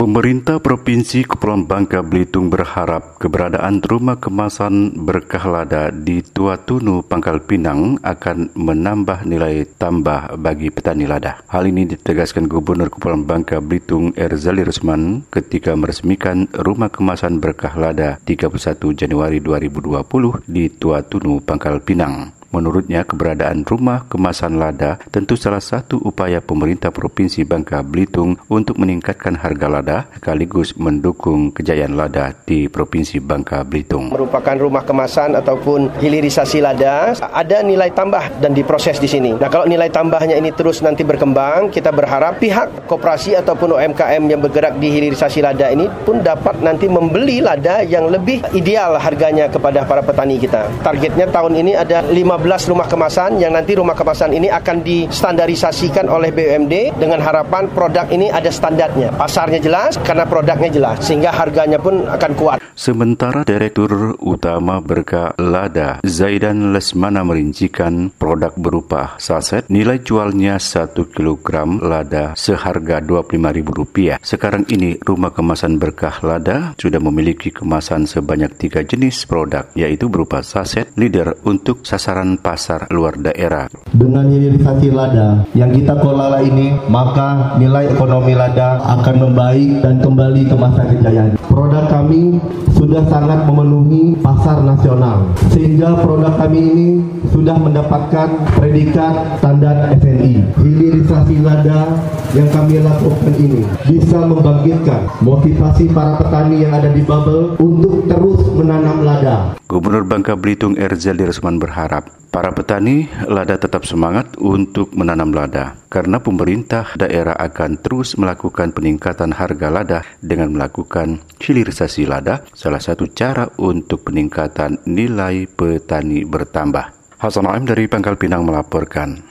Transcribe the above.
Pemerintah Provinsi Kepulauan Bangka Belitung berharap keberadaan rumah kemasan berkah lada di Tua Tunu, Pangkal Pinang akan menambah nilai tambah bagi petani lada. Hal ini ditegaskan Gubernur Kepulauan Bangka Belitung Erzali Resman ketika meresmikan rumah kemasan berkah lada 31 Januari 2020 di Tua Tunu, Pangkal Pinang. Menurutnya, keberadaan rumah kemasan lada tentu salah satu upaya pemerintah Provinsi Bangka Belitung untuk meningkatkan harga lada sekaligus mendukung kejayaan lada di Provinsi Bangka Belitung. Merupakan rumah kemasan ataupun hilirisasi lada, ada nilai tambah dan diproses di sini. Nah, kalau nilai tambahnya ini terus nanti berkembang, kita berharap pihak koperasi ataupun UMKM yang bergerak di hilirisasi lada ini pun dapat nanti membeli lada yang lebih ideal harganya kepada para petani kita. Targetnya tahun ini ada 5 15 rumah kemasan yang nanti rumah kemasan ini akan distandarisasikan oleh BUMD dengan harapan produk ini ada standarnya. Pasarnya jelas karena produknya jelas sehingga harganya pun akan kuat. Sementara Direktur Utama Berkah Lada Zaidan Lesmana merincikan produk berupa saset nilai jualnya 1 kg lada seharga Rp25.000. Sekarang ini rumah kemasan Berkah Lada sudah memiliki kemasan sebanyak tiga jenis produk yaitu berupa saset, leader untuk sasaran pasar luar daerah. Dengan hilirisasi lada yang kita kelola ini, maka nilai ekonomi lada akan membaik dan kembali ke masa kejayaan. Produk kami sudah sangat memenuhi pasar nasional, sehingga produk kami ini sudah mendapatkan predikat standar SNI. Hilirisasi lada yang kami lakukan ini bisa membangkitkan motivasi para petani yang ada di Babel untuk terus menanam lada. Gubernur Bangka Belitung Erzali Resman berharap para petani lada tetap semangat untuk menanam lada karena pemerintah daerah akan terus melakukan peningkatan harga lada dengan melakukan hilirisasi lada salah satu cara untuk peningkatan nilai petani bertambah. Hasan Aim dari Pangkal Pinang melaporkan.